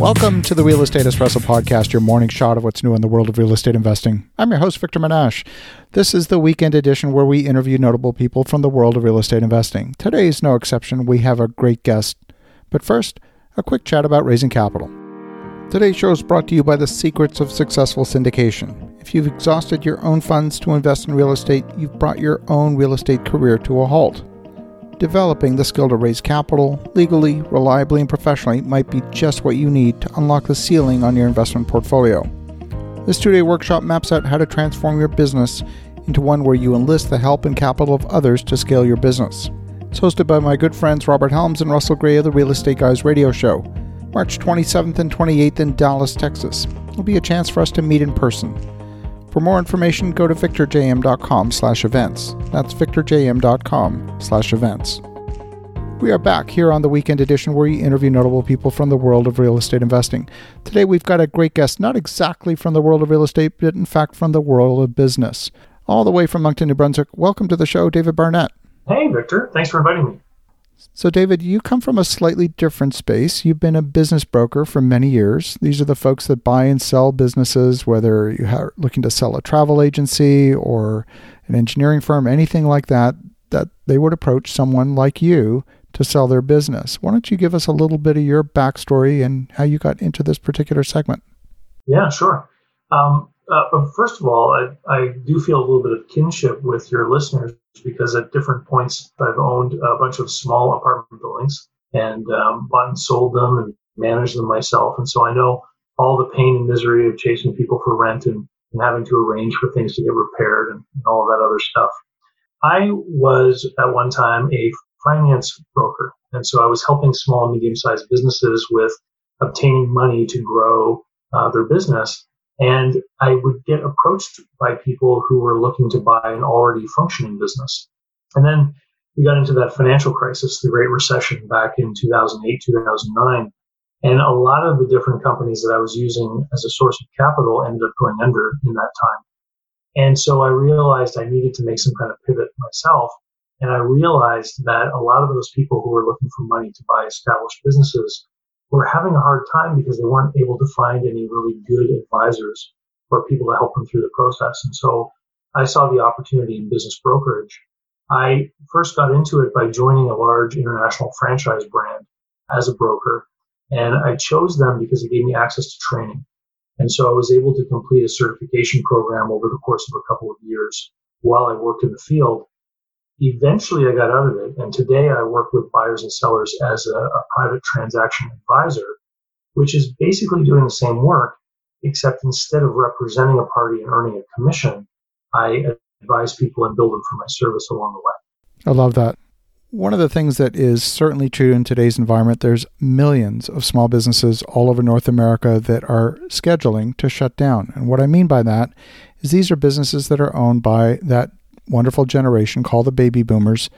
Welcome to the Real Estate Espresso Podcast, your morning shot of what's new in the world of real estate investing. I'm your host, Victor Menasce. This is the weekend edition where we interview notable people from the world of real estate investing. Today is no exception. We have a great guest. But first, a quick chat about raising capital. Today's show is brought to you by the secrets of successful syndication. If you've exhausted your own funds to invest in real estate, you've brought your own real estate career to a halt. Developing the skill to raise capital legally, reliably, and professionally might be just what you need to unlock the ceiling on your investment portfolio. This two day workshop maps out how to transform your business into one where you enlist the help and capital of others to scale your business. It's hosted by my good friends Robert Helms and Russell Gray of the Real Estate Guys radio show, March 27th and 28th in Dallas, Texas. It'll be a chance for us to meet in person. For more information, go to victorjm.com slash events. That's victorjm.com slash events. We are back here on the weekend edition where we interview notable people from the world of real estate investing. Today we've got a great guest, not exactly from the world of real estate, but in fact from the world of business. All the way from Moncton, New Brunswick, welcome to the show, David Barnett. Hey, Victor. Thanks for inviting me. So, David, you come from a slightly different space. You've been a business broker for many years. These are the folks that buy and sell businesses, whether you're looking to sell a travel agency or an engineering firm, anything like that, that they would approach someone like you to sell their business. Why don't you give us a little bit of your backstory and how you got into this particular segment? Yeah, sure. Um, uh, first of all, I, I do feel a little bit of kinship with your listeners because at different points I've owned a bunch of small apartment buildings and um, bought and sold them and managed them myself. And so I know all the pain and misery of chasing people for rent and, and having to arrange for things to get repaired and, and all that other stuff. I was at one time a finance broker. And so I was helping small and medium sized businesses with obtaining money to grow uh, their business. And I would get approached by people who were looking to buy an already functioning business. And then we got into that financial crisis, the Great Recession back in 2008, 2009. And a lot of the different companies that I was using as a source of capital ended up going under in that time. And so I realized I needed to make some kind of pivot myself. And I realized that a lot of those people who were looking for money to buy established businesses were having a hard time because they weren't able to find any really good advisors or people to help them through the process. And so I saw the opportunity in business brokerage. I first got into it by joining a large international franchise brand as a broker. And I chose them because it gave me access to training. And so I was able to complete a certification program over the course of a couple of years while I worked in the field Eventually, I got out of it, and today I work with buyers and sellers as a, a private transaction advisor, which is basically doing the same work, except instead of representing a party and earning a commission, I advise people and build them for my service along the way. I love that. One of the things that is certainly true in today's environment, there's millions of small businesses all over North America that are scheduling to shut down. And what I mean by that is these are businesses that are owned by that wonderful generation called the baby boomers,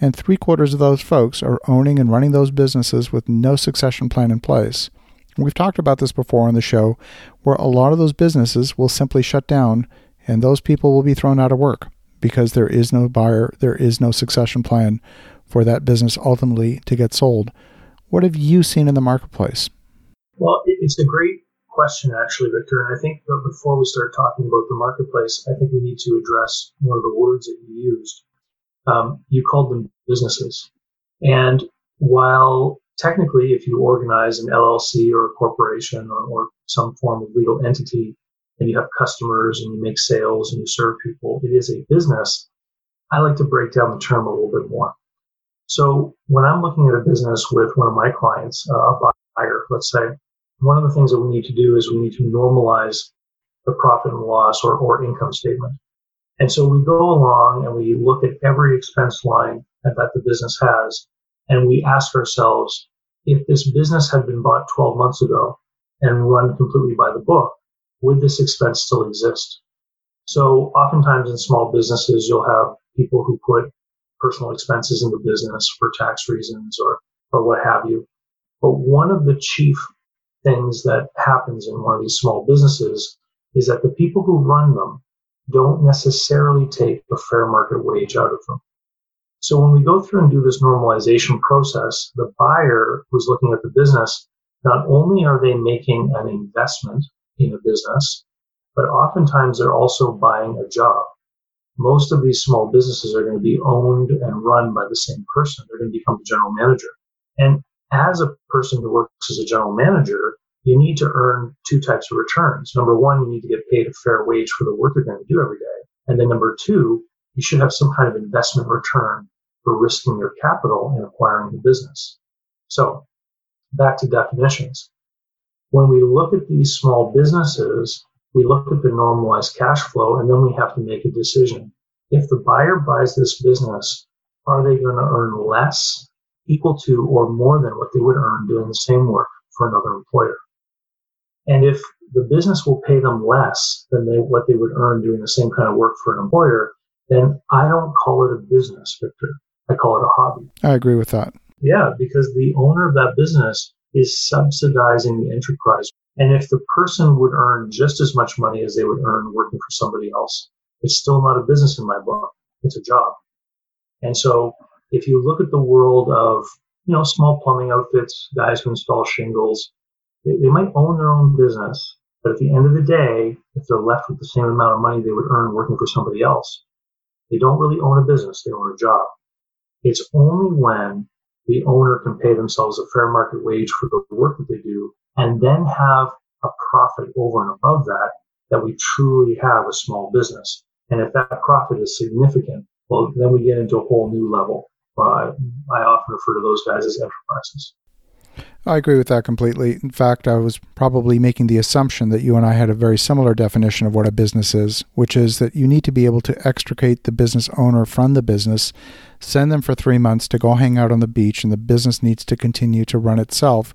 and three quarters of those folks are owning and running those businesses with no succession plan in place. We've talked about this before on the show, where a lot of those businesses will simply shut down and those people will be thrown out of work because there is no buyer, there is no succession plan for that business ultimately to get sold. What have you seen in the marketplace? Well, it's a great question, actually, Victor. And I think before we start talking about the marketplace, I think we need to address one of the words that you used. Um, you called them businesses. And while technically, if you organize an LLC or a corporation or, or some form of legal entity, and you have customers and you make sales and you serve people, it is a business. I like to break down the term a little bit more. So when I'm looking at a business with one of my clients, uh, a buyer, let's say, one of the things that we need to do is we need to normalize the profit and loss or, or income statement. And so we go along and we look at every expense line that the business has, and we ask ourselves, if this business had been bought 12 months ago and run completely by the book, would this expense still exist? So oftentimes in small businesses, you'll have people who put personal expenses in the business for tax reasons or, or what have you. But one of the chief things that happens in one of these small businesses is that the people who run them don't necessarily take a fair market wage out of them. So when we go through and do this normalization process, the buyer who's looking at the business not only are they making an investment in a business, but oftentimes they're also buying a job. Most of these small businesses are going to be owned and run by the same person. They're going to become the general manager. And as a person who works as a general manager, you need to earn two types of returns. Number one, you need to get paid a fair wage for the work you're going to do every day. And then number two, you should have some kind of investment return for risking your capital in acquiring the business. So back to definitions. When we look at these small businesses, we look at the normalized cash flow and then we have to make a decision. If the buyer buys this business, are they going to earn less, equal to, or more than what they would earn doing the same work for another employer? And if the business will pay them less than they, what they would earn doing the same kind of work for an employer, then I don't call it a business, Victor. I call it a hobby. I agree with that. Yeah, because the owner of that business is subsidizing the enterprise. And if the person would earn just as much money as they would earn working for somebody else, it's still not a business in my book. It's a job. And so if you look at the world of, you know, small plumbing outfits, guys who install shingles, they, they might own their own business, but at the end of the day, if they're left with the same amount of money they would earn working for somebody else, they don't really own a business, they own a job. It's only when the owner can pay themselves a fair market wage for the work that they do and then have a profit over and above that that we truly have a small business. And if that profit is significant, well, then we get into a whole new level. Uh, I often refer to those guys as enterprises. I agree with that completely. In fact, I was probably making the assumption that you and I had a very similar definition of what a business is, which is that you need to be able to extricate the business owner from the business, send them for three months to go hang out on the beach, and the business needs to continue to run itself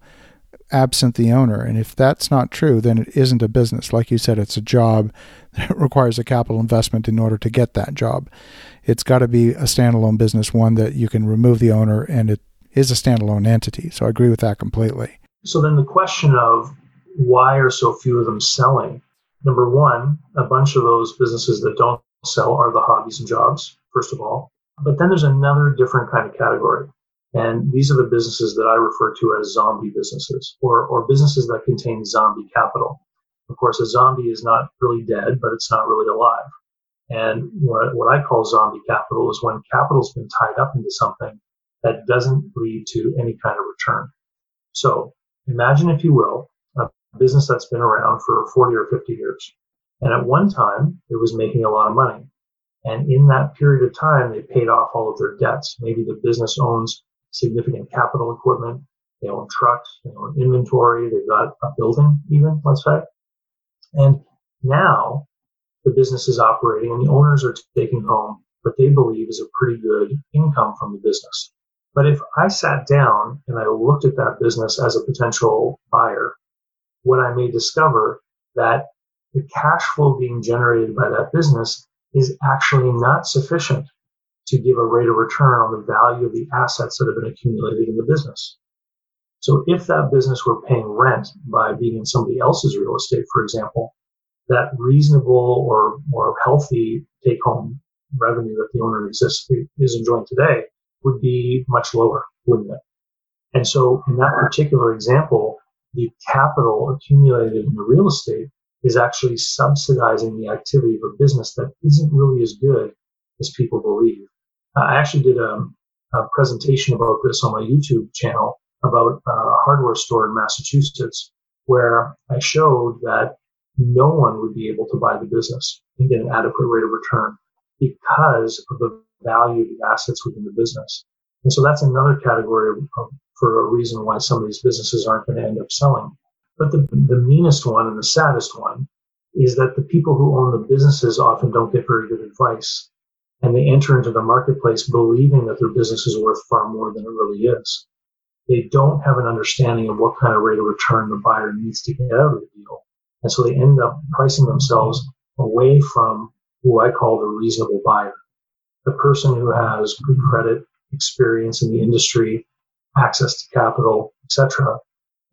absent the owner. And if that's not true, then it isn't a business. Like you said, it's a job that requires a capital investment in order to get that job. It's got to be a standalone business, one that you can remove the owner and it is a standalone entity. So I agree with that completely. So then the question of why are so few of them selling? Number one, a bunch of those businesses that don't sell are the hobbies and jobs, first of all. But then there's another different kind of category. And these are the businesses that I refer to as zombie businesses or, or businesses that contain zombie capital. Of course, a zombie is not really dead, but it's not really alive. And what, what I call zombie capital is when capital's been tied up into something that doesn't lead to any kind of return. So imagine, if you will, a business that's been around for 40 or 50 years. And at one time, it was making a lot of money. And in that period of time, they paid off all of their debts. Maybe the business owns significant capital equipment. They own trucks, they own inventory, they've got a building even, let's say. And now the business is operating and the owners are taking home what they believe is a pretty good income from the business. But if I sat down and I looked at that business as a potential buyer, what I may discover that the cash flow being generated by that business is actually not sufficient to give a rate of return on the value of the assets that have been accumulated in the business. So if that business were paying rent by being in somebody else's real estate, for example, that reasonable or more healthy take home revenue that the owner exists, is enjoying today would be much lower, wouldn't it? And so in that particular example, the capital accumulated in the real estate is actually subsidizing the activity of a business that isn't really as good as people believe. Uh, I actually did a, a presentation about this on my YouTube channel about uh, a hardware store in Massachusetts where I showed that no one would be able to buy the business and get an adequate rate of return because of the value of the assets within the business. And so that's another category of, for a reason why some of these businesses aren't going to end up selling. But the, the meanest one and the saddest one is that the people who own the businesses often don't get very good advice. And they enter into the marketplace believing that their business is worth far more than it really is. They don't have an understanding of what kind of rate of return the buyer needs to get out of the deal. And so they end up pricing themselves away from who I call the reasonable buyer the person who has good credit, experience in the industry, access to capital, etc.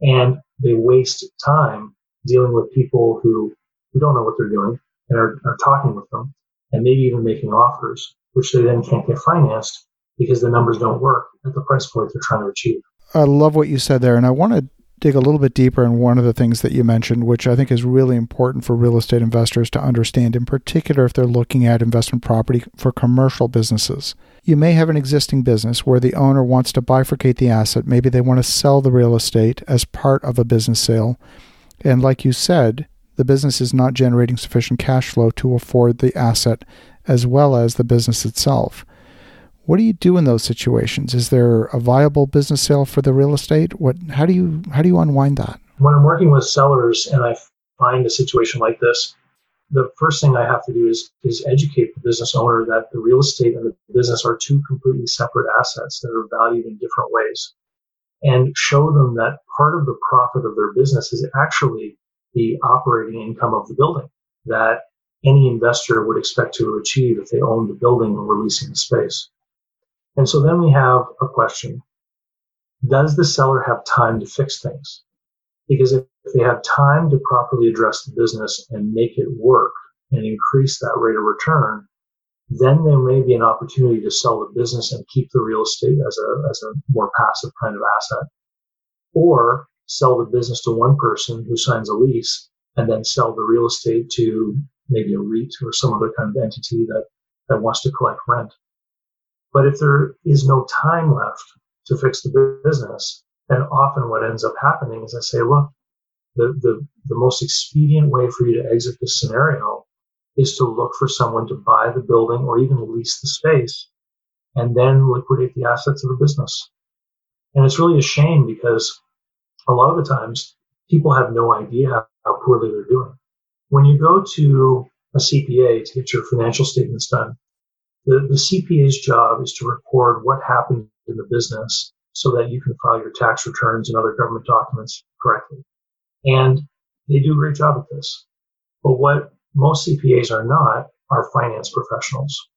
And they waste time dealing with people who, who don't know what they're doing and are, are talking with them and maybe even making offers, which they then can't get financed because the numbers don't work at the price point they're trying to achieve. I love what you said there. And I want to dig a little bit deeper in one of the things that you mentioned, which I think is really important for real estate investors to understand, in particular if they're looking at investment property for commercial businesses. You may have an existing business where the owner wants to bifurcate the asset. Maybe they want to sell the real estate as part of a business sale. And like you said, the business is not generating sufficient cash flow to afford the asset as well as the business itself. What do you do in those situations? Is there a viable business sale for the real estate? What how do you how do you unwind that? When I'm working with sellers and I find a situation like this, the first thing I have to do is is educate the business owner that the real estate and the business are two completely separate assets that are valued in different ways. And show them that part of the profit of their business is actually the operating income of the building that any investor would expect to achieve if they owned the building or were leasing the space. And so then we have a question. Does the seller have time to fix things? Because if they have time to properly address the business and make it work and increase that rate of return, then there may be an opportunity to sell the business and keep the real estate as a, as a more passive kind of asset. Or sell the business to one person who signs a lease and then sell the real estate to maybe a REIT or some other kind of entity that, that wants to collect rent. But if there is no time left to fix the business, then often what ends up happening is I say, look, the, the, the most expedient way for you to exit this scenario is to look for someone to buy the building or even lease the space and then liquidate the assets of the business. And it's really a shame because a lot of the times people have no idea how poorly they're doing. When you go to a CPA to get your financial statements done, the, the CPA's job is to record what happened in the business so that you can file your tax returns and other government documents correctly. And they do a great job at this. But what most CPAs are not are finance professionals.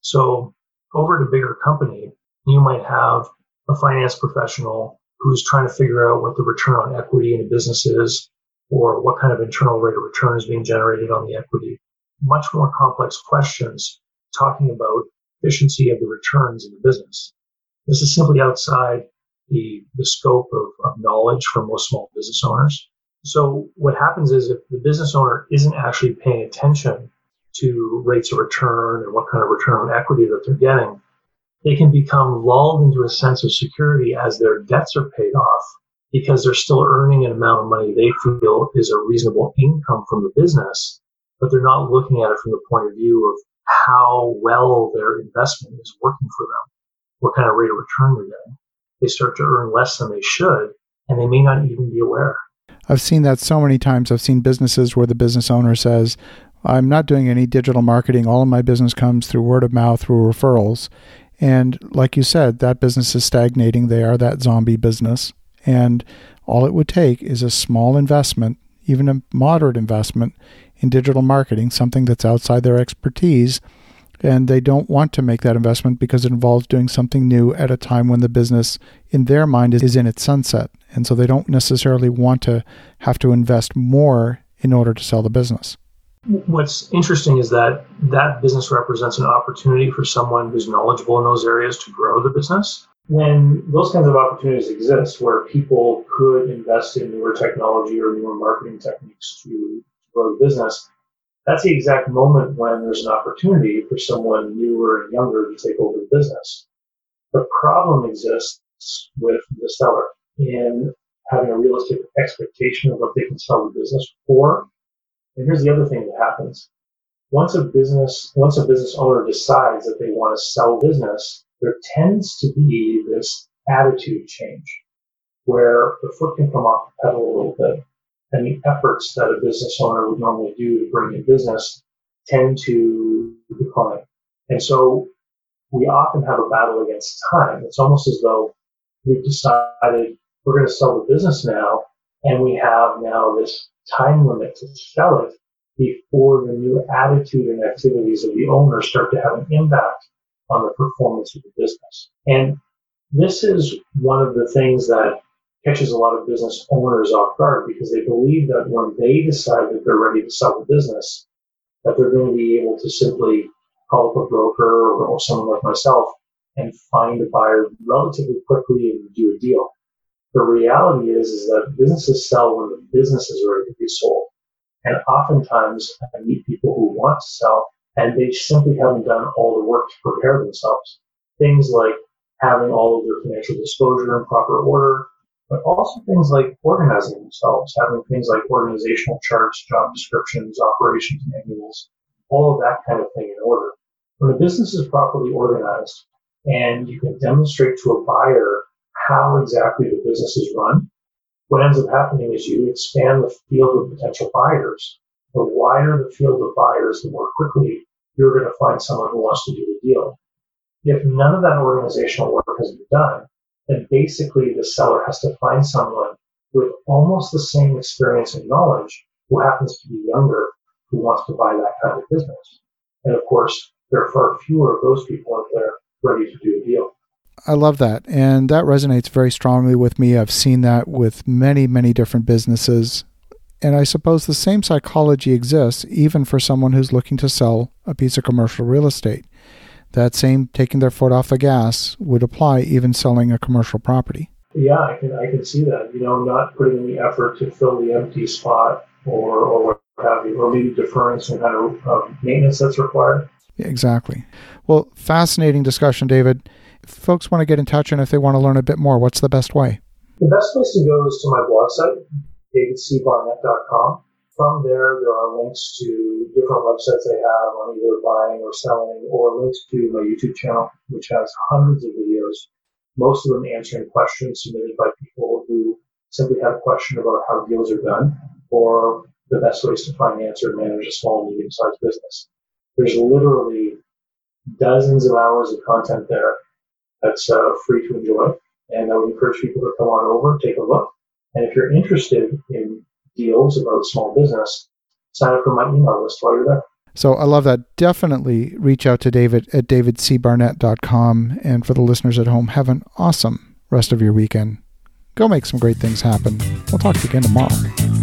So over at a bigger company, you might have a finance professional who's trying to figure out what the return on equity in a business is or what kind of internal rate of return is being generated on the equity. Much more complex questions talking about efficiency of the returns in the business. This is simply outside the, the scope of, of knowledge for most small business owners. So what happens is if the business owner isn't actually paying attention to rates of return and what kind of return on equity that they're getting, they can become lulled into a sense of security as their debts are paid off because they're still earning an amount of money they feel is a reasonable income from the business, but they're not looking at it from the point of view of how well their investment is working for them, what kind of rate of return they're getting. They start to earn less than they should, and they may not even be aware. I've seen that so many times. I've seen businesses where the business owner says, I'm not doing any digital marketing. All of my business comes through word of mouth, through referrals. And like you said, that business is stagnating. They are that zombie business. And all it would take is a small investment, even a moderate investment in digital marketing, something that's outside their expertise. And they don't want to make that investment because it involves doing something new at a time when the business, in their mind, is in its sunset. And so they don't necessarily want to have to invest more in order to sell the business. What's interesting is that that business represents an opportunity for someone who's knowledgeable in those areas to grow the business. When those kinds of opportunities exist where people could invest in newer technology or newer marketing techniques to grow the business, that's the exact moment when there's an opportunity for someone newer and younger to take over the business. The problem exists with the seller in having a realistic expectation of what they can sell the business for. And here's the other thing that happens. Once a business, once a business owner decides that they want to sell business, there tends to be this attitude change where the foot can come off the pedal a little bit and the efforts that a business owner would normally do to bring in business tend to decline. And so we often have a battle against time. It's almost as though we've decided we're going to sell the business now, and we have now this time limit to sell it before the new attitude and activities of the owner start to have an impact on the performance of the business. And this is one of the things that catches a lot of business owners off guard because they believe that when they decide that they're ready to sell the business, that they're going to be able to simply call up a broker or, someone like myself and find a buyer relatively quickly and do a deal. The reality is, is that businesses sell when the business is ready to be sold. And oftentimes I meet people who want to sell and they simply haven't done all the work to prepare themselves. Things like having all of their financial disclosure in proper order, but also things like organizing themselves, having things like organizational charts, job descriptions, operations manuals, all of that kind of thing in order. When a business is properly organized and you can demonstrate to a buyer how exactly the business is run, what ends up happening is you expand the field of potential buyers. The wider the field of buyers, the more quickly you're going to find someone who wants to do the deal. If none of that organizational work has been done, then basically the seller has to find someone with almost the same experience and knowledge who happens to be younger who wants to buy that kind of business. And of course, there are far fewer of those people out there ready to do a deal. I love that. And that resonates very strongly with me. I've seen that with many, many different businesses. And I suppose the same psychology exists even for someone who's looking to sell a piece of commercial real estate. That same taking their foot off the gas would apply even selling a commercial property. Yeah, I can I can see that. You know, not putting in the effort to fill the empty spot or or what have you, or maybe deferring some kind of uh, maintenance that's required. Exactly. Well, fascinating discussion, David. Folks want to get in touch and if they want to learn a bit more, what's the best way? The best place to go is to my blog site, davidcbarnett.com. From there, there are links to different websites I have on either buying or selling, or links to my YouTube channel, which has hundreds of videos, most of them answering questions submitted by people who simply have a question about how deals are done or the best ways to finance or manage a small medium sized business. There's literally dozens of hours of content there that's uh, free to enjoy. And I would encourage people to come on over, take a look. And if you're interested in deals about small business, sign up for my email list while you're there. So I love that. Definitely reach out to David at davidcbarnett.com. And for the listeners at home, have an awesome rest of your weekend. Go make some great things happen. We'll talk to you again tomorrow.